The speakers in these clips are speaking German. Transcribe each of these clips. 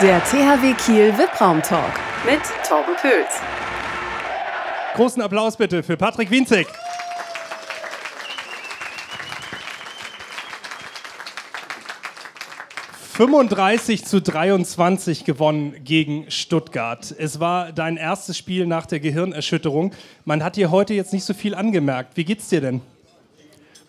Der THW Kiel VIP-Raum Talk mit Torben Pöls. Großen Applaus bitte für Patrick Wienzig. ...35 zu 23 gewonnen gegen Stuttgart. Es war dein erstes Spiel nach der Gehirnerschütterung. Man hat dir heute jetzt nicht so viel angemerkt. Wie geht's dir denn?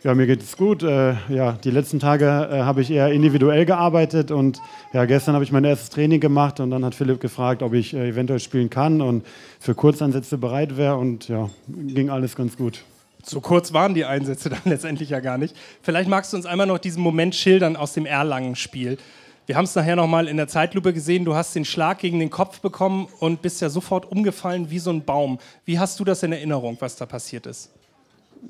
Ja, mir geht es gut. Äh, ja, die letzten Tage äh, habe ich eher individuell gearbeitet und ja, gestern habe ich mein erstes Training gemacht und dann hat Philipp gefragt, ob ich äh, eventuell spielen kann und für Kurzeinsätze bereit wäre und ja, ging alles ganz gut. So kurz waren die Einsätze dann letztendlich ja gar nicht. Vielleicht magst du uns einmal noch diesen Moment schildern aus dem Erlangen-Spiel. Wir haben es nachher nochmal in der Zeitlupe gesehen. Du hast den Schlag gegen den Kopf bekommen und bist ja sofort umgefallen wie so ein Baum. Wie hast du das in Erinnerung, was da passiert ist?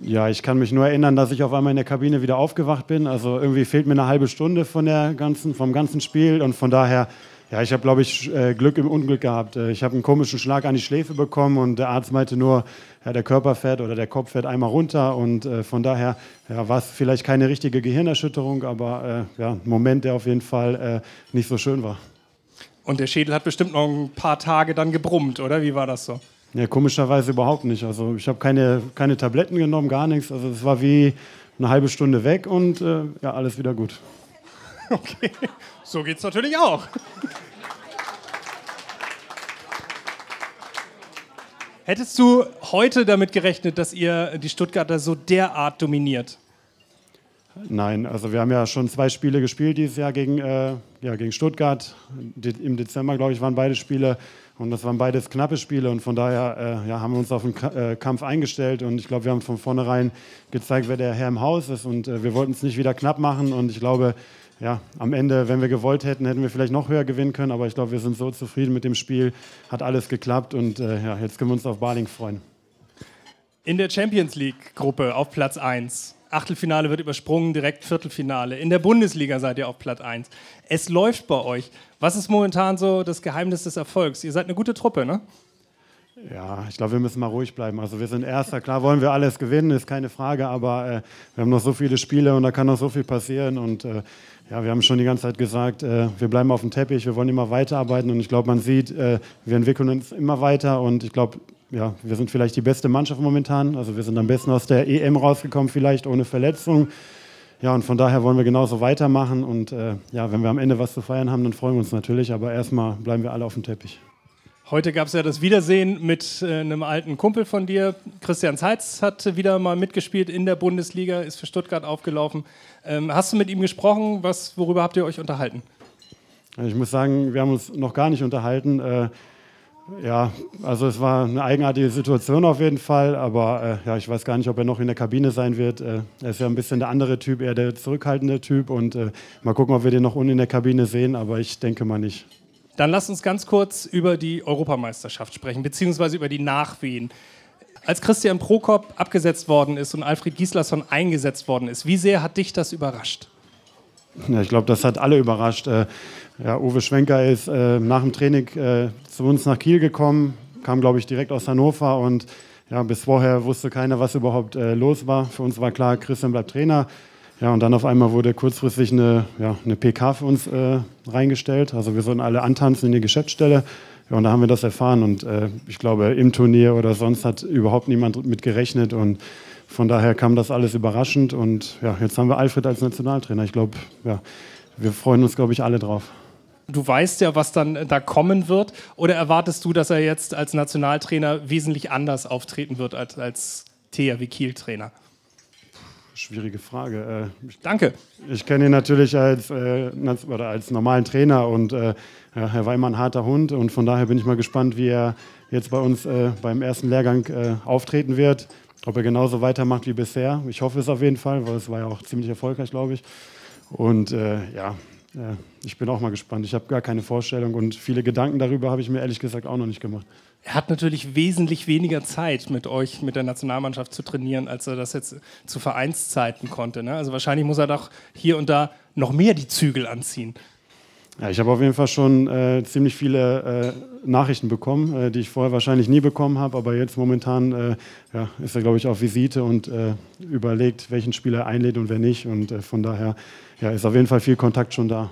Ja, ich kann mich nur erinnern, dass ich auf einmal in der Kabine wieder aufgewacht bin. Also irgendwie fehlt mir eine halbe Stunde von der ganzen, vom ganzen Spiel und von daher, ja, ich habe, glaube ich, äh, Glück im Unglück gehabt. Äh, ich habe einen komischen Schlag an die Schläfe bekommen und der Arzt meinte nur, ja, der Körper fährt oder der Kopf fährt einmal runter und äh, von daher ja, war es vielleicht keine richtige Gehirnerschütterung, aber äh, ja, ein Moment, der auf jeden Fall äh, nicht so schön war. Und der Schädel hat bestimmt noch ein paar Tage dann gebrummt, oder? Wie war das so? Ja, komischerweise überhaupt nicht. Also ich habe keine, keine Tabletten genommen, gar nichts. Also es war wie eine halbe Stunde weg und äh, ja, alles wieder gut. Okay, so geht es natürlich auch. Hättest du heute damit gerechnet, dass ihr die Stuttgarter so derart dominiert? Nein, also wir haben ja schon zwei Spiele gespielt dieses Jahr gegen, äh, ja, gegen Stuttgart. Im Dezember, glaube ich, waren beide Spiele und das waren beides knappe Spiele und von daher äh, ja, haben wir uns auf den äh, Kampf eingestellt und ich glaube, wir haben von vornherein gezeigt, wer der Herr im Haus ist und äh, wir wollten es nicht wieder knapp machen und ich glaube, ja, am Ende, wenn wir gewollt hätten, hätten wir vielleicht noch höher gewinnen können, aber ich glaube, wir sind so zufrieden mit dem Spiel, hat alles geklappt und äh, ja, jetzt können wir uns auf Baling freuen. In der Champions League-Gruppe auf Platz 1 Achtelfinale wird übersprungen, direkt Viertelfinale. In der Bundesliga seid ihr auf Platz 1. Es läuft bei euch. Was ist momentan so das Geheimnis des Erfolgs? Ihr seid eine gute Truppe, ne? Ja, ich glaube, wir müssen mal ruhig bleiben. Also wir sind Erster, klar wollen wir alles gewinnen, ist keine Frage, aber äh, wir haben noch so viele Spiele und da kann noch so viel passieren und äh, ja, wir haben schon die ganze Zeit gesagt, äh, wir bleiben auf dem Teppich, wir wollen immer weiterarbeiten und ich glaube, man sieht, äh, wir entwickeln uns immer weiter und ich glaube, ja, wir sind vielleicht die beste Mannschaft momentan. Also wir sind am besten aus der EM rausgekommen, vielleicht ohne Verletzung. Ja, und von daher wollen wir genauso weitermachen. Und äh, ja, wenn wir am Ende was zu feiern haben, dann freuen wir uns natürlich. Aber erstmal bleiben wir alle auf dem Teppich. Heute gab es ja das Wiedersehen mit äh, einem alten Kumpel von dir. Christian Zeitz hat wieder mal mitgespielt in der Bundesliga, ist für Stuttgart aufgelaufen. Ähm, hast du mit ihm gesprochen? Was, worüber habt ihr euch unterhalten? Ich muss sagen, wir haben uns noch gar nicht unterhalten. Äh, ja, also es war eine eigenartige Situation auf jeden Fall, aber äh, ja, ich weiß gar nicht, ob er noch in der Kabine sein wird. Äh, er ist ja ein bisschen der andere Typ, eher der zurückhaltende Typ und äh, mal gucken, ob wir den noch unten in der Kabine sehen, aber ich denke mal nicht. Dann lasst uns ganz kurz über die Europameisterschaft sprechen, beziehungsweise über die Nachwehen. Als Christian Prokop abgesetzt worden ist und Alfred Gislason eingesetzt worden ist, wie sehr hat dich das überrascht? Ja, ich glaube, das hat alle überrascht. Äh, ja, Uwe Schwenker ist äh, nach dem Training äh, zu uns nach Kiel gekommen, kam, glaube ich, direkt aus Hannover und ja, bis vorher wusste keiner, was überhaupt äh, los war. Für uns war klar, Christian bleibt Trainer. Ja, und dann auf einmal wurde kurzfristig eine, ja, eine PK für uns äh, reingestellt. Also wir sollten alle antanzen in die Geschäftsstelle. Ja, und da haben wir das erfahren. Und äh, ich glaube, im Turnier oder sonst hat überhaupt niemand mit gerechnet. Und von daher kam das alles überraschend. Und ja, jetzt haben wir Alfred als Nationaltrainer. Ich glaube, ja, wir freuen uns, glaube ich, alle drauf. Du weißt ja, was dann da kommen wird. Oder erwartest du, dass er jetzt als Nationaltrainer wesentlich anders auftreten wird als als THW Kiel-Trainer? Schwierige Frage. Äh, Danke. Ich kenne ihn natürlich als, äh, oder als normalen Trainer und äh, ja, er war immer ein harter Hund und von daher bin ich mal gespannt, wie er jetzt bei uns äh, beim ersten Lehrgang äh, auftreten wird. Ob er genauso weitermacht wie bisher. Ich hoffe es auf jeden Fall, weil es war ja auch ziemlich erfolgreich, glaube ich. Und äh, ja, ja, ich bin auch mal gespannt. Ich habe gar keine Vorstellung und viele Gedanken darüber habe ich mir ehrlich gesagt auch noch nicht gemacht. Er hat natürlich wesentlich weniger Zeit mit euch, mit der Nationalmannschaft zu trainieren, als er das jetzt zu Vereinszeiten konnte. Ne? Also wahrscheinlich muss er doch hier und da noch mehr die Zügel anziehen. Ja, ich habe auf jeden Fall schon äh, ziemlich viele äh, Nachrichten bekommen, äh, die ich vorher wahrscheinlich nie bekommen habe, aber jetzt momentan äh, ja, ist er, glaube ich, auf Visite und äh, überlegt, welchen Spieler er einlädt und wer nicht. Und äh, von daher ja, ist auf jeden Fall viel Kontakt schon da.